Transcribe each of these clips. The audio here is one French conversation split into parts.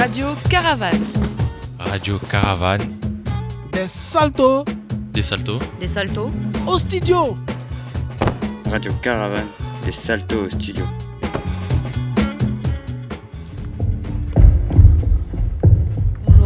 Radio Caravane. Radio Caravane. Des saltos. Des saltos. Des saltos. Au studio. Radio Caravane. Des saltos au studio.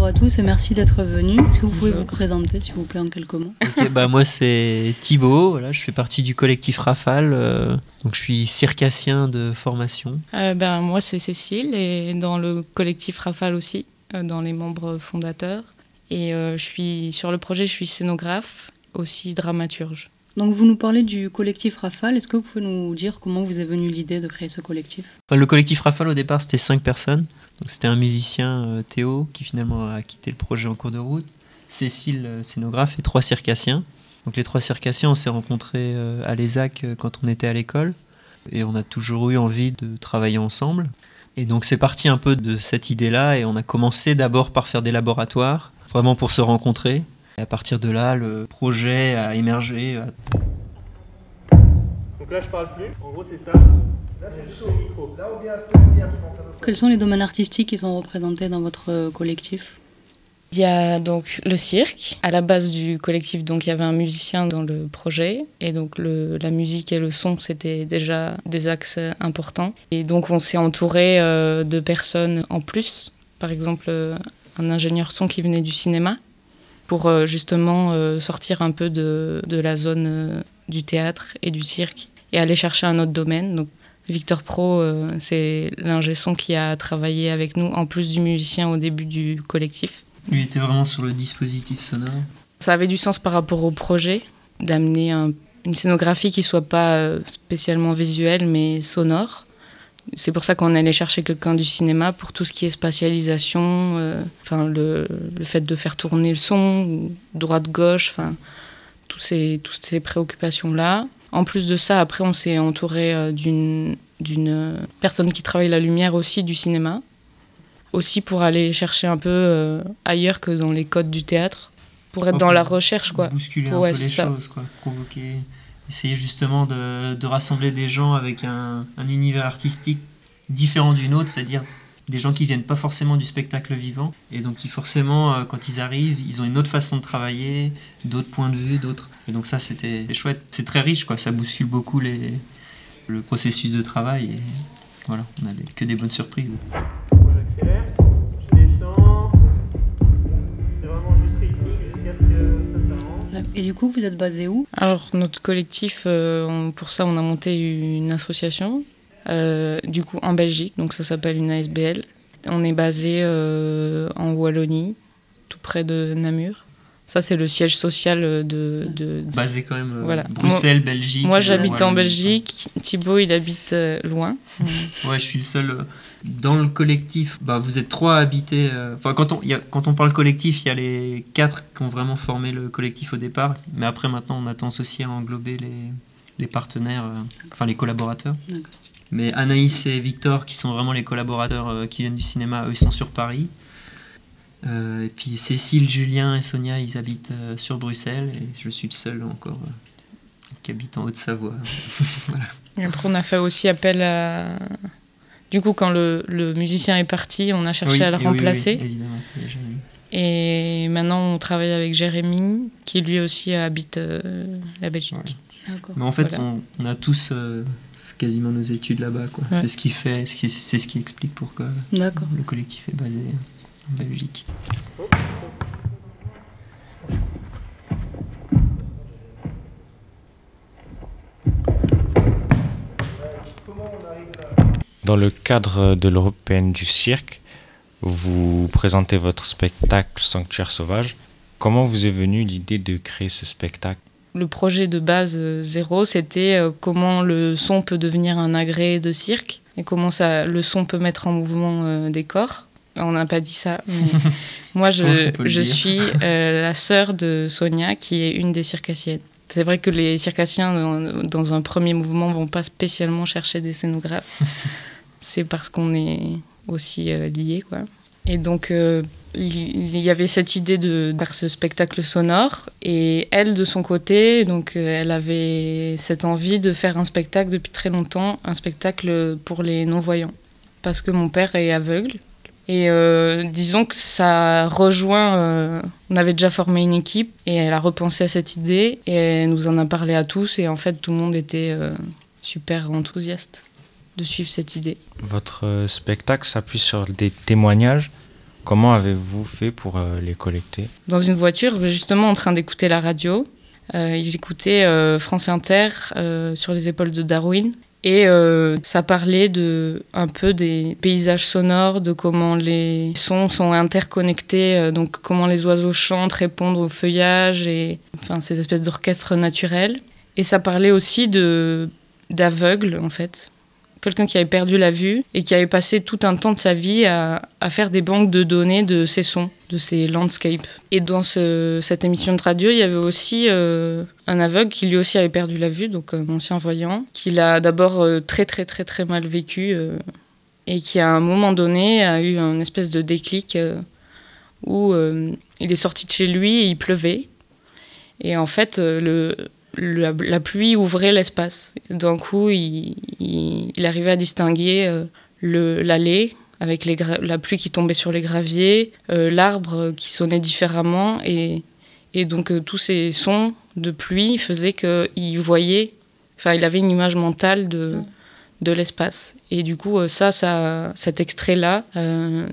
Bonjour à tous et merci d'être venus. Est-ce que vous pouvez vous présenter, s'il vous plaît, en quelques mots? Ok, bah moi c'est Thibaut, voilà, je fais partie du collectif Rafale, euh, donc je suis circassien de formation. Euh, ben, moi c'est Cécile et dans le collectif Rafale aussi, euh, dans les membres fondateurs. Et euh, je suis sur le projet, je suis scénographe, aussi dramaturge. Donc vous nous parlez du collectif Rafale. Est-ce que vous pouvez nous dire comment vous est venue l'idée de créer ce collectif? Le collectif Rafale au départ c'était cinq personnes, c'était un musicien euh, Théo qui finalement a quitté le projet en cours de route, Cécile euh, scénographe et trois circassiens. Donc les trois circassiens on s'est rencontrés euh, à l'ESAC quand on était à l'école et on a toujours eu envie de travailler ensemble. Et donc c'est parti un peu de cette idée-là et on a commencé d'abord par faire des laboratoires, vraiment pour se rencontrer. Et à partir de là, le projet a émergé. Donc là, je parle plus. En gros, c'est ça. Là, c'est le chaud. Là où vient cette lumière, je pense à peu près. Quels sont les domaines artistiques qui sont représentés dans votre euh, collectif? Il y a donc le cirque. À la base du collectif, donc il y avait un musicien dans le projet. Et donc le, la musique et le son, c'était déjà des axes importants. Et donc on s'est entouré euh, de personnes en plus. Par exemple, euh, un ingénieur son qui venait du cinéma pour euh, justement euh, sortir un peu de, de la zone euh, du théâtre et du cirque et aller chercher un autre domaine. Donc Victor Pro, euh, c'est l'ingé son qui a travaillé avec nous en plus du musicien au début du collectif. Lui était vraiment sur le dispositif sonore. Ça avait du sens par rapport au projet d'amener un- une scénographie qui soit pas spécialement visuelle mais sonore. C'est pour ça qu'on allait chercher quelqu'un du cinéma pour tout ce qui est spatialisation, euh, enfin le, le fait de faire tourner le son, droite-gauche, enfin tous ces, toutes ces préoccupations-là. En plus de ça, après on s'est entouré euh, d'une d'une euh, personne qui travaille la lumière aussi du cinéma, aussi pour aller chercher un peu euh, ailleurs que dans les codes du théâtre, pour être Oh, dans pour la recherche quoi. Bousculer Ouais, un peu les ça. choses, quoi. Provoquer. Essayer justement de, de rassembler des gens avec un, un univers artistique différent du nôtre, c'est-à-dire des gens qui viennent pas forcément du spectacle vivant. Et donc qui forcément euh, quand ils arrivent ils ont une autre façon de travailler d'autres points de vue d'autres. Et donc ça c'était chouette. C'est très riche quoi. Ça bouscule beaucoup les le processus de travail et voilà on a que des bonnes surprises Et du coup, vous êtes basé où? Alors notre collectif, euh, pour ça on a monté une association, euh, du coup en Belgique, donc ça s'appelle une ASBL. On est basé euh, en Wallonie, tout près de Namur. Ça c'est le siège social de... de- basé quand même Voilà. Bruxelles Belgique Moi j'habite en Belgique, Thibaut il habite loin. Ouais, je suis le seul. Dans le collectif, bah, vous êtes trois à habiter. euh, Enfin, quand, on, il y a- quand on parle collectif, il y a les quatre qui ont vraiment formé le collectif au départ. Mais après, maintenant, on a tendance aussi à englober les, les partenaires, euh, enfin les collaborateurs. Mais Anaïs et Victor, qui sont vraiment les collaborateurs euh, qui viennent du cinéma, eux, ils sont sur Paris. Euh, et puis Cécile, Julien et Sonia, ils habitent euh, sur Bruxelles. Et je suis le seul encore euh, qui habite en Haute-Savoie. Et après, on a fait aussi appel à. Du coup, quand le, le musicien est parti, on a cherché Oui, à le et oui, oui, remplacer. Et maintenant, on travaille avec Jérémy, qui lui aussi habite euh, la Belgique. Ouais. Mais en fait, Voilà. on, on a tous euh, fait quasiment nos études là-bas. quoi. Ouais. C'est ce qui fait, c'est ce qui explique pourquoi le collectif est basé en Belgique. Dans le cadre de l'Européenne du cirque, vous présentez votre spectacle Sanctuaire sauvage. Comment vous est venue l'idée de créer ce spectacle? Le projet de base euh, zéro, c'était euh, comment le son peut devenir un agrès de cirque et comment ça, le son peut mettre en mouvement euh, des corps. On n'a pas dit ça, mais moi je, suis euh, la sœur de Sonia qui est une des circassiennes. C'est vrai que les circassiens, dans, dans un premier mouvement, vont pas spécialement chercher des scénographes. C'est parce qu'on est aussi euh, liés, quoi. Et donc, euh, il y avait cette idée de faire ce spectacle sonore. Et elle, de son côté, donc, euh, elle avait cette envie de faire un spectacle depuis très longtemps, un spectacle pour les non-voyants. Parce que mon père est aveugle, Et disons que ça rejoint. on avait déjà formé une équipe et elle a repensé à cette idée et elle nous en a parlé à tous. Et en fait, tout le monde était super enthousiaste de suivre cette idée. Votre euh, spectacle s'appuie sur des témoignages. Comment avez-vous fait pour euh, les collecter? Dans une voiture, justement en train d'écouter la radio, euh, ils écoutaient euh, France Inter euh, sur les épaules de Darwin. Et ça parlait de, un peu des paysages sonores, de comment les sons sont interconnectés, donc comment les oiseaux chantent, répondent au feuillage, et enfin ces espèces d'orchestres naturels. Et ça parlait aussi de d'aveugles, en fait. Quelqu'un qui avait perdu la vue et qui avait passé tout un temps de sa vie à, faire des banques de données de ces sons, de ces landscapes. Et dans ce- cette émission de radio, il y avait aussi euh, un aveugle qui lui aussi avait perdu la vue, donc un ancien voyant, qui l'a d'abord euh, très très très très mal vécu euh, et qui à un moment donné a eu un espèce de déclic euh, où euh, il est sorti de chez lui et il pleuvait. Et en fait, euh, le, la, pluie ouvrait l'espace. D'un coup, il, arrivait à distinguer euh, l'allée avec la pluie qui tombait sur les graviers, euh, l'arbre qui sonnait différemment. Et, donc, euh, tous ces sons de pluie faisaient qu'il voyait, enfin, il avait une image mentale de, l'espace. Et du coup, ça, ça cet extrait-là,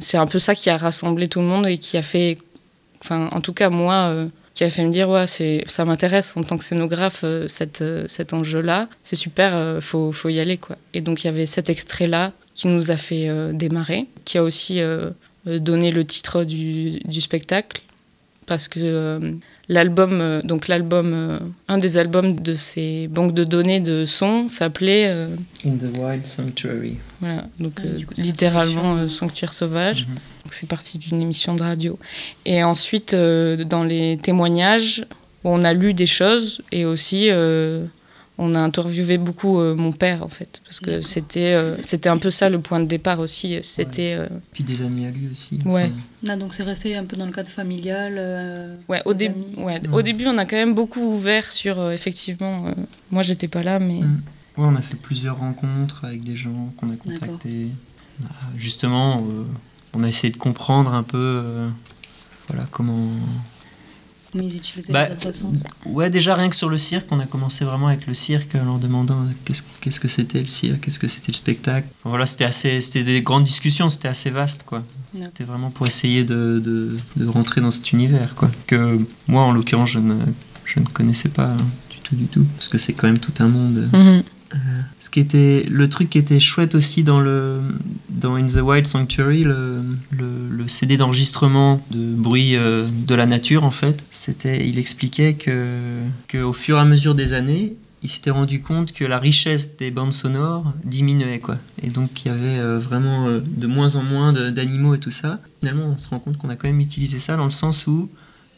c'est un peu ça qui a rassemblé tout le monde et qui a fait, enfin, en tout cas, moi, qui a fait me dire ouais c'est ça m'intéresse en tant que scénographe euh, euh, cet enjeu là c'est super euh, faut, faut y aller quoi. Et donc il y avait cet extrait là qui nous a fait euh, démarrer qui a aussi euh, donné le titre du, du spectacle. Parce que l'album euh, donc l'album euh, un des albums de ces banques de données de sons s'appelait euh, In the Wild Sanctuary. voilà, donc Ah, euh, coup, littéralement euh, Sanctuaire sauvage. Donc, C'est parti d'une émission de radio. Et ensuite, euh, dans les témoignages, on a lu des choses et aussi euh, on a interviewé beaucoup euh, mon père en fait, parce que c'était euh, c'était un peu ça le point de départ aussi. C'était euh, Puis des amis à lui aussi. Ouais. Ah, donc c'est resté un peu dans le cadre familial. euh, ouais, au début, ouais, Ouais. au début, on a quand même beaucoup ouvert sur euh, effectivement. euh, moi, j'étais pas là, mais Mm. Ouais, on a fait plusieurs rencontres avec des gens qu'on a contactés. Justement, euh, on a essayé de comprendre un peu euh, voilà, comment. Ils utilisaient Bah, les autres sens. Ouais, déjà rien que sur le cirque, on a commencé vraiment avec le cirque en leur demandant euh, qu'est-ce qu'est-ce que c'était le cirque, qu'est-ce que c'était le spectacle. Enfin, voilà, c'était assez, c'était des grandes discussions, c'était assez vaste quoi. Ouais. C'était vraiment pour essayer de, de, de rentrer dans cet univers quoi. Que moi en l'occurrence je ne, je ne connaissais pas hein, du tout du tout parce que c'est quand même tout un monde. Ce qui était, le truc qui était chouette aussi dans, le, dans In the Wild Sanctuary, le, le, le CD d'enregistrement de bruit euh, de la nature, en fait, c'était, il expliquait que, que au fur et à mesure des années, il s'était rendu compte que la richesse des bandes sonores diminuait, quoi. Et donc, il y avait euh, vraiment euh, de moins en moins d'animaux et tout ça. Finalement, on se rend compte qu'on a quand même utilisé ça dans le sens où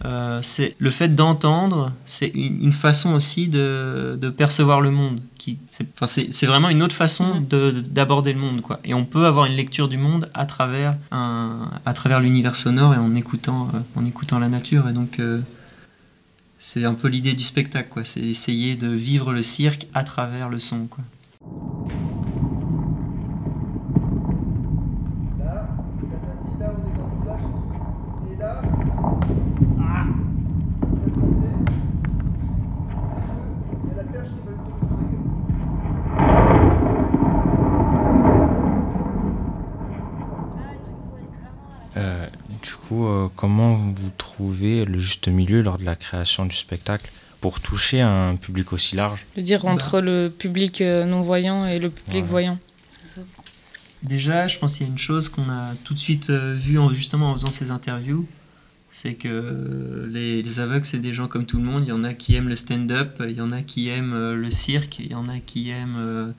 euh, c'est le fait d'entendre, c'est une, une façon aussi de, de percevoir le monde. Qui, c'est, enfin, c'est, vraiment une autre façon Mhm. de- d'aborder le monde, quoi. Et on peut avoir une lecture du monde à travers un, à travers l'univers sonore et en écoutant, euh, en écoutant la nature. Et donc, euh, c'est un peu l'idée du spectacle, quoi. C'est essayer de vivre le cirque à travers le son, quoi. Là, Katati, là on est dans le flash. Et là. Ah. Ce qui va se passer, c'est qu'il y a la perche qui va lui tomber sur la gueule. Euh, Du coup, euh, comment vous trouvez le juste milieu lors de la création du spectacle pour toucher un public aussi large Je veux dire entre le public euh, non-voyant et le public Ouais. voyant. Déjà, je pense qu'il y a une chose qu'on a tout de suite euh, vue en, justement en faisant ces interviews, c'est que euh, les, les aveugles, c'est des gens comme tout le monde. Il y en a qui aiment le stand-up, il y en a qui aiment le cirque, il y en a qui aiment euh,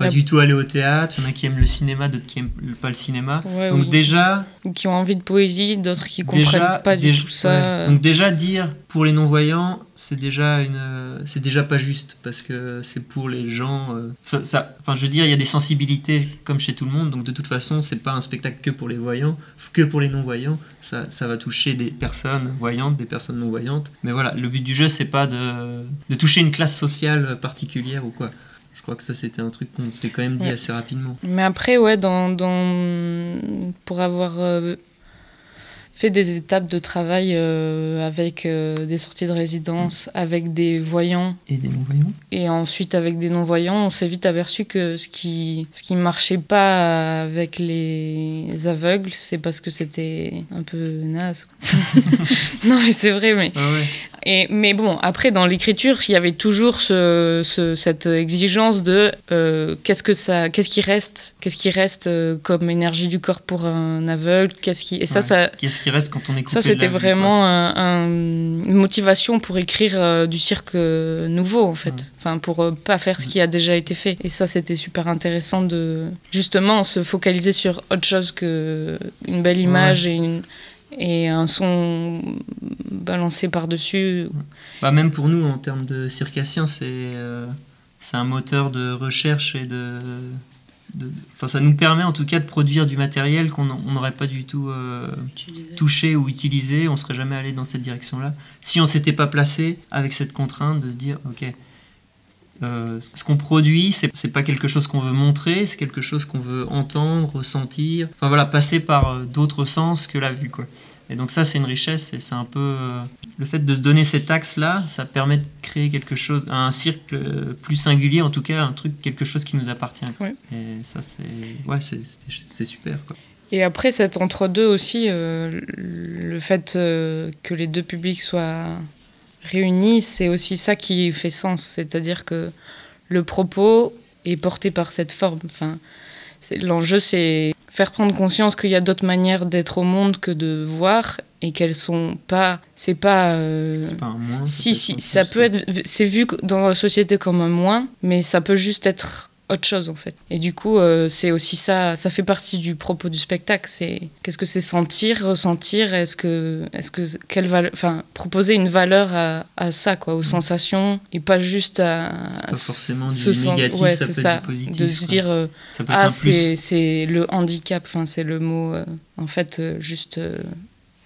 pas La- du tout aller au théâtre, il y en a qui aiment le cinéma, d'autres qui aiment pas le cinéma. Ouais, Donc oui. déjà, Ou qui ont envie de poésie, d'autres qui comprennent déjà, pas du déjà- tout ça. ouais. Donc déjà dire pour les non-voyants, c'est déjà une, c'est déjà pas juste parce que c'est pour les gens. euh, ça- ça- enfin, je veux dire, il y a des sensibilités comme chez tout le monde. Donc de toute façon, c'est pas un spectacle que pour les voyants, que pour les non-voyants. Ça, ça va toucher des personnes voyantes, des personnes non-voyantes. Mais voilà, le but du jeu, c'est pas de, de toucher une classe sociale particulière ou quoi. Je crois que ça, c'était un truc qu'on s'est quand même dit Ouais. assez rapidement. Mais après, ouais, dans, dans, pour avoir euh, fait des étapes de travail euh, avec euh, des sorties de résidence, avec des voyants Et des non-voyants et ensuite avec des non-voyants, on s'est vite aperçu que ce qui ce qui marchait pas avec les aveugles, c'est parce que c'était un peu naze. non, mais c'est vrai, mais Ah ouais. et, mais bon, après, dans l'écriture, il y avait toujours ce, ce- cette exigence de euh, qu'est-ce que ça, qu'est-ce qui reste, qu'est-ce qui reste comme énergie du corps pour un aveugle, qu'est-ce qui, et ça, Ouais. ça, Qu'est-ce qui reste quand on ça, c'était vraiment un- un- une motivation pour écrire euh, du cirque euh, nouveau, en fait. Ouais. Enfin, pour euh, pas faire ce qui a déjà été fait. Et ça, c'était super intéressant de justement se focaliser sur autre chose que une belle image et, une, et un son balancé par-dessus. Bah, même pour nous, en termes de circassien, c'est euh, c'est un moteur de recherche et de. Enfin, ça nous permet en tout cas de produire du matériel qu'on on n'aurait pas du tout euh, touché ou utilisé, on serait jamais allé dans cette direction-là. Si on s'était pas placé avec cette contrainte de se dire, ok, euh, ce qu'on produit, c'est c'est pas quelque chose qu'on veut montrer, c'est quelque chose qu'on veut entendre, ressentir. Enfin voilà, passer par euh, d'autres sens que la vue, quoi. Et donc ça, c'est une richesse et c'est un peu euh, le fait de se donner cet axe-là, ça permet de créer quelque chose, un cirque plus singulier, en tout cas un truc, quelque chose qui nous appartient. Ouais. Et ça, c'est ouais, c'est super. Quoi. Et après, cet entre-deux aussi, euh, le fait euh, que les deux publics soient réunis, c'est aussi ça qui fait sens. C'est-à-dire que le propos est porté par cette forme. Enfin, L'enjeu, c'est faire prendre conscience qu'il y a d'autres manières d'être au monde que de voir et qu'elles sont pas. C'est pas. euh, C'est pas un moins. si, si, ça peut être, c'est vu dans la société comme un moins, mais ça peut juste être autre chose en fait. Et du coup, euh, c'est aussi ça, ça fait partie du propos du spectacle. C'est qu'est-ce que c'est sentir, ressentir, est-ce que, est-ce que, quelle valeur, enfin, proposer une valeur à, à ça quoi, aux sensations et pas juste à. C'est pas à forcément se du négatif, ouais, ça peut être du positif, De se dire, euh, Ça être ah, c'est c'est le handicap, enfin, c'est le mot. euh, en fait, juste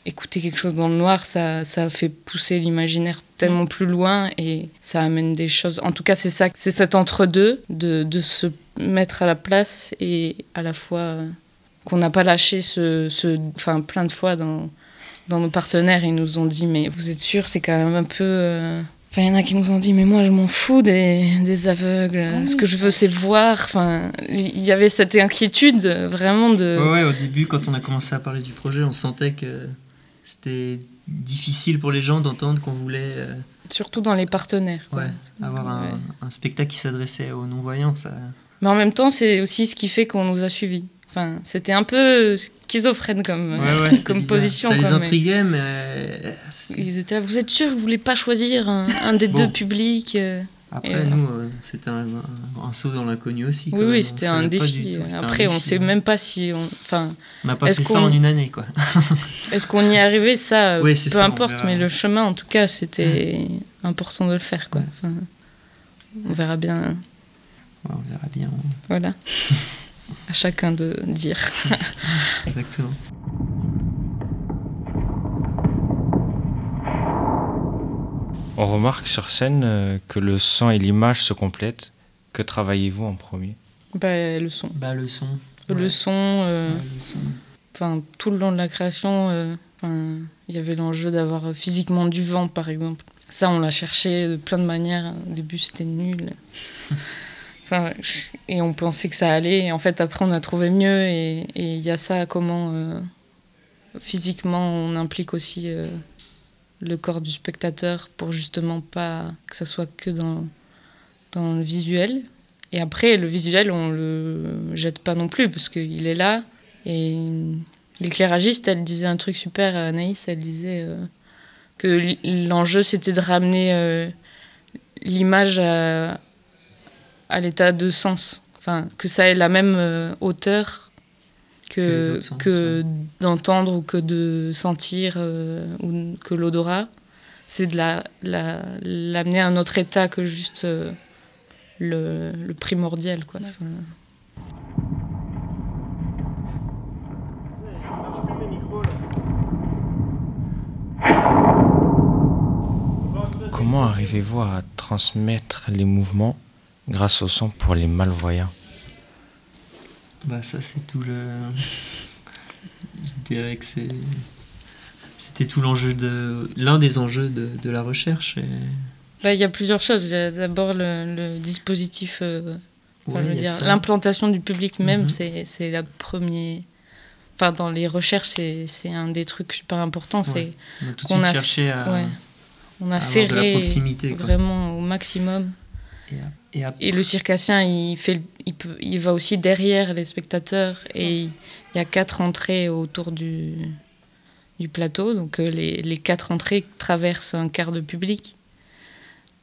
écouter quelque chose dans le noir, ça, ça fait pousser l'imaginaire tellement plus loin et ça amène des choses. En tout cas, c'est ça, c'est cet entre-deux de, de se mettre à la place et à la fois euh, qu'on n'a pas lâché ce, ce, enfin, plein de fois dans, dans nos partenaires, ils nous ont dit, mais vous êtes sûr, c'est quand même un peu. euh, Enfin, il y en a qui nous ont dit, mais moi, je m'en fous des, des aveugles. Ce que je veux, c'est voir. Enfin, il y avait cette inquiétude, vraiment, de. Ouais, ouais, au début, quand on a commencé à parler du projet, on sentait que c'était difficile pour les gens d'entendre qu'on voulait euh, Surtout dans les partenaires. quoi. ouais, avoir un, Ouais. un spectacle qui s'adressait aux non-voyants. Ça... Mais en même temps, c'est aussi ce qui fait qu'on nous a suivis. Enfin, c'était un peu schizophrène comme, Ouais, ouais, c'était comme position. Ça les quoi, mais intriguait, mais. euh, Ils étaient là, vous êtes sûr que vous voulez pas choisir un, un des Bon. deux publics euh? Après, euh, nous, euh, c'était un, un- un saut dans l'inconnu aussi. quand Oui, oui, On c'était un défi. un Après, on défi, sait ouais. même pas si on. Enfin, On n'a pas fait ça en une année, quoi. est-ce qu'on y est arrivé? Ça, euh, Oui, peu ça, importe. Mais le chemin, en tout cas, c'était important de le faire. Quoi. Enfin, on verra bien. Ouais, on verra bien. Voilà. à chacun de dire. Exactement. On remarque sur scène euh, que le son et l'image se complètent. Que travaillez-vous en premier? Bah, le son. Bah, le son. Le Ouais. son. euh, Ouais, le son. enfin tout le long de la création, euh, enfin, il y avait l'enjeu d'avoir euh, physiquement du vent, par exemple. Ça, on l'a cherché de plein de manières. Au début, c'était nul. enfin, et on pensait que ça allait. Et en fait, après, on a trouvé mieux. Et et il y a ça, comment euh, physiquement, on implique aussi euh, le corps du spectateur pour justement pas que ça soit que dans, dans le visuel. Et après, le visuel, on le jette pas non plus, parce qu'il est là. Et l'éclairagiste, elle disait un truc super, Anaïs, elle disait euh, que l'enjeu, c'était de ramener euh, l'image à, à l'état de sens. Enfin, que ça ait la même euh, hauteur Que que, d'entendre ou que de sentir euh, ou que l'odorat. C'est de la- la- l'amener à un autre état que juste euh, le, le primordial. Quoi. Enfin. Comment arrivez-vous à transmettre les mouvements grâce au son pour les malvoyants? Bah ça c'est tout le... Je dirais que c'est... C'était tout l'enjeu de... L'un des enjeux de, de la recherche. Et... Bah, Il y a plusieurs choses. Il y a d'abord le, le dispositif, euh, enfin, Ouais, l'implantation du public même, Mhm. c'est c'est la première. Enfin, dans les recherches, c'est c'est un des trucs super importants. C'est On a tout de qu'on a, cherché à, ouais, on a de la serré proximité. vraiment au maximum. Et, à- et à- Et le circassien, il, fait, il, peut, il va aussi derrière les spectateurs et il y a quatre entrées autour du, du plateau. Donc euh, les, les quatre entrées traversent un quart de public.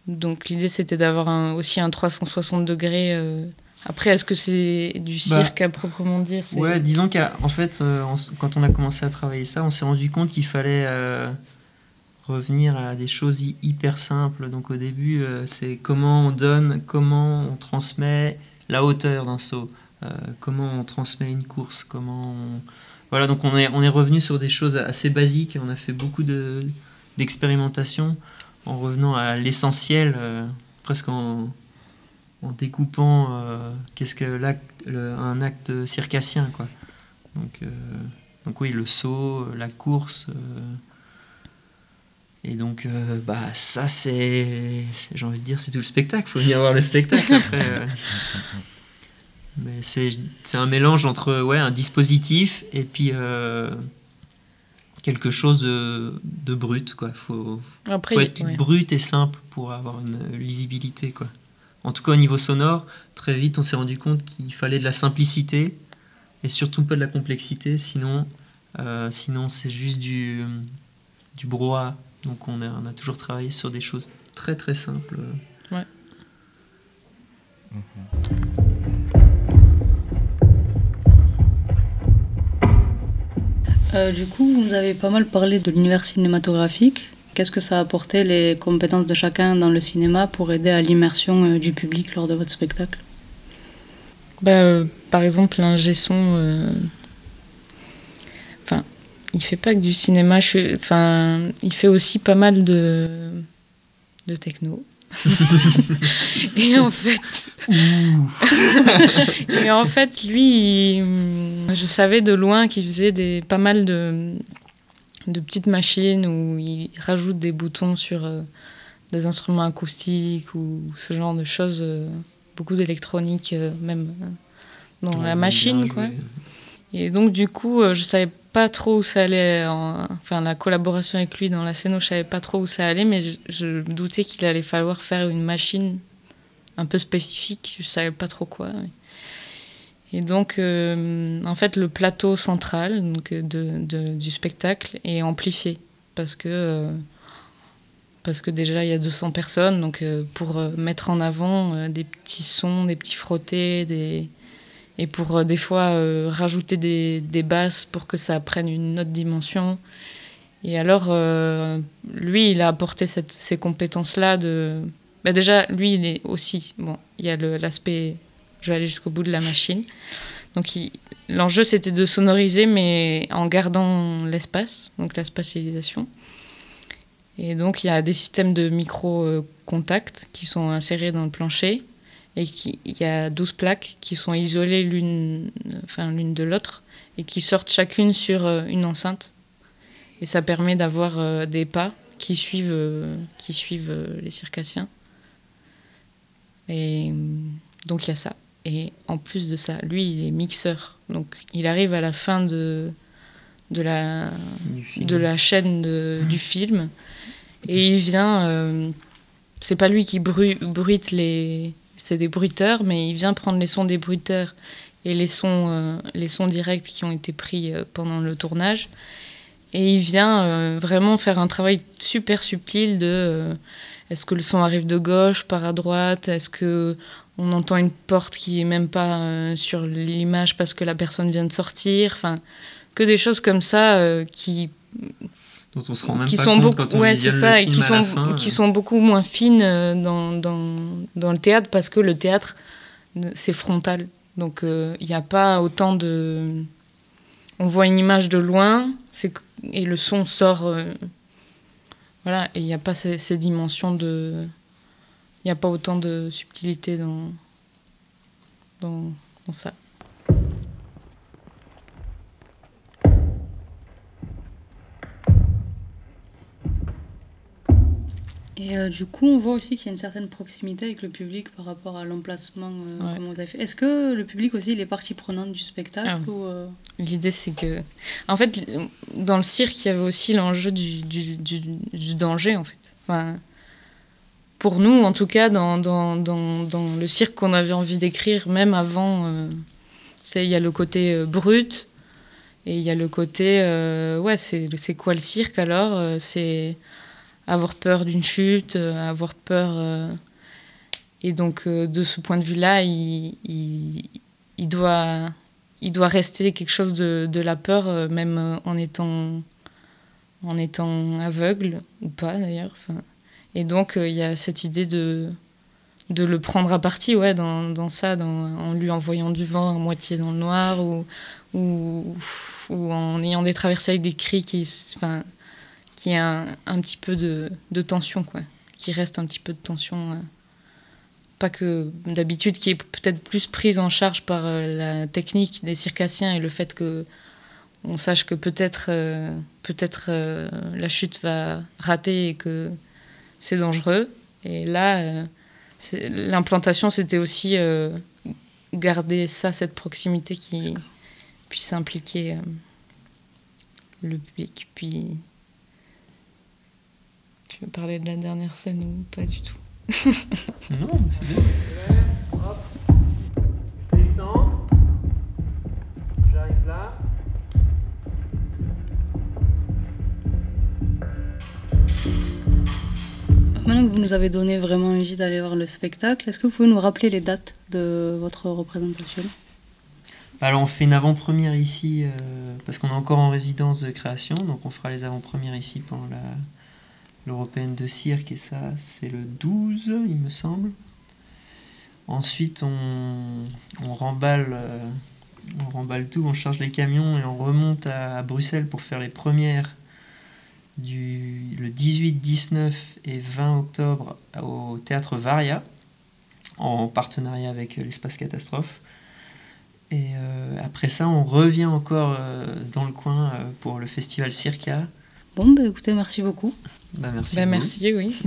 Donc l'idée, c'était d'avoir un- aussi un 360 degrés. euh. Après, est-ce que c'est du Bah, cirque à proprement dire c'est- Ouais, disons qu'en fait, euh, on quand on a commencé à travailler ça, on s'est rendu compte qu'il fallait euh, revenir à des choses hy- hyper simples. Donc au début, euh, c'est comment on donne, comment on transmet la hauteur d'un saut, euh, comment on transmet une course, comment on... Voilà, donc on est, on est revenu sur des choses assez basiques. On a fait beaucoup de- d'expérimentation en revenant à l'essentiel, euh, presque en, en découpant euh, qu'est-ce que un acte circassien quoi. Donc, donc oui, le saut, la course. Et donc euh, bah ça c'est, j'ai envie de dire c'est tout le spectacle. Faut venir voir le spectacle après. euh. Mais c'est, c'est un mélange entre ouais un dispositif et puis euh, quelque chose de, de brut quoi. Faut, Après, faut il- être ouais. brut et simple pour avoir une lisibilité quoi. En tout cas au niveau sonore, très vite on s'est rendu compte qu'il fallait de la simplicité et surtout pas de la complexité, sinon euh, sinon c'est juste du du brouhaha. Donc on a, on a toujours travaillé sur des choses très très simples. Euh, du coup, vous nous avez pas mal parlé de l'univers cinématographique. Qu'est-ce que ça a apporté les compétences de chacun dans le cinéma pour aider à l'immersion euh, du public lors de votre spectacle? Bah, euh, par exemple, l'ingé son. Il fait pas que du cinéma. je Enfin, il fait aussi pas mal de de techno. et en fait, et en fait, lui, il- je savais de loin qu'il faisait des pas mal de de petites machines où il rajoute des boutons sur euh, des instruments acoustiques ou ce genre de choses. euh, beaucoup d'électronique, euh, même dans Ouais, la machine, quoi. Et donc, du coup, je savais pas trop où ça allait. en- Enfin, la collaboration avec lui dans la scène, je savais pas trop où ça allait, mais je, je doutais qu'il allait falloir faire une machine un peu spécifique. Je savais pas trop quoi. Et donc, euh, en fait, le plateau central donc, euh, de, de- du spectacle est amplifié parce que. euh, parce que déjà il y a 200 personnes, donc pour mettre en avant des petits sons, des petits frottés, des, et pour euh, des fois euh, rajouter des, basses pour que ça prenne une autre dimension. Et alors, euh, lui, il a apporté ces compétences-là. Bah déjà, lui, il est aussi... Bon, il y a l'aspect... Je vais aller jusqu'au bout de la machine. Donc, l'enjeu, c'était de sonoriser, mais en gardant l'espace, donc la spatialisation. Et donc, il y a des systèmes de micro-contact qui sont insérés dans le plancher et il y a 12 plaques qui sont isolées l'une enfin, de l'autre et qui sortent chacune sur euh, une enceinte. Et ça permet d'avoir euh, des pas qui suivent, euh, qui suivent les circassiens. Et donc il y a ça. Et en plus de ça, lui, il est mixeur. Donc il arrive à la fin de, de, la, de la chaîne de- du film et il vient. euh, c'est pas lui qui bru- bruite les. C'est des bruiteurs, mais il vient prendre les sons des bruiteurs et les sons, euh, les sons directs qui ont été pris euh, pendant le tournage. Et il vient euh, vraiment faire un travail super subtil de est-ce que le son arrive de gauche, par à droite, est-ce que on entend une porte qui est même pas sur l'image parce que la personne vient de sortir, enfin que des choses comme ça qui dont on se rend même qui pas sont compte beaucoup quand on ouais c'est ça le et qui à sont la fin, qui euh. sont beaucoup moins fines euh, dans, dans, dans le théâtre parce que le théâtre c'est frontal donc euh, il n'y a pas autant de on voit une image de loin c'est et le son sort euh, voilà et il n'y a pas ces, ces dimensions de il n'y a pas autant de subtilité dans, dans, dans ça. Et euh, du coup, on voit aussi qu'il y a une certaine proximité avec le public par rapport à l'emplacement euh, Ouais. comme vous avez fait. Est-ce que le public aussi, il est partie prenante du spectacle Ah. euh, L'idée, c'est que. En fait, dans le cirque, il y avait aussi l'enjeu du, du, du, du danger, en fait. Enfin, pour nous, en tout cas, dans, dans, dans, dans le cirque qu'on avait envie d'écrire, même avant, euh, il y a le côté brut et il y a le côté. ouais, c'est quoi le cirque alors C'est avoir peur d'une chute, euh, avoir peur. euh, et donc, euh, de ce point de vue-là, il, doit rester quelque chose de, la peur, même en étant, aveugle, ou pas d'ailleurs. Enfin, et donc, il y a cette idée de, le prendre à partie ouais, dans, ça, en lui envoyant du vent à moitié dans le noir, ou, en ayant des traversées avec des cris qui, s- enfin, qui a un, un petit peu de, de tension, quoi. qui reste un petit peu de tension. euh, pas que d'habitude, qui est peut-être plus prise en charge par euh, la technique des circassiens et le fait que on sache que peut-être euh, peut-être la chute va rater et que c'est dangereux. Et là, l'implantation, c'était aussi garder ça, cette proximité qui puisse impliquer le public. Puis, tu veux parler de la dernière scène ou pas du tout Non, mais c'est bien. Hop. Je descends. J'arrive là. Maintenant que vous nous avez donné vraiment envie d'aller voir le spectacle, est-ce que vous pouvez nous rappeler les dates de votre représentation? Alors on fait une avant-première ici euh, parce qu'on est encore en résidence de création, donc on fera les avant-premières ici pendant la l'européenne de cirque et ça c'est le 12 il me semble. Ensuite on, on remballe euh, on remballe tout, on charge les camions et on remonte à, Bruxelles pour faire les premières du le 18, 19 et 20 octobre au théâtre Varia en partenariat avec euh, l'espace catastrophe. Et euh, après ça, on revient encore dans le coin pour le festival Circa. Bon, bah écoutez, merci beaucoup. Bah, merci. Bah. Merci, oui.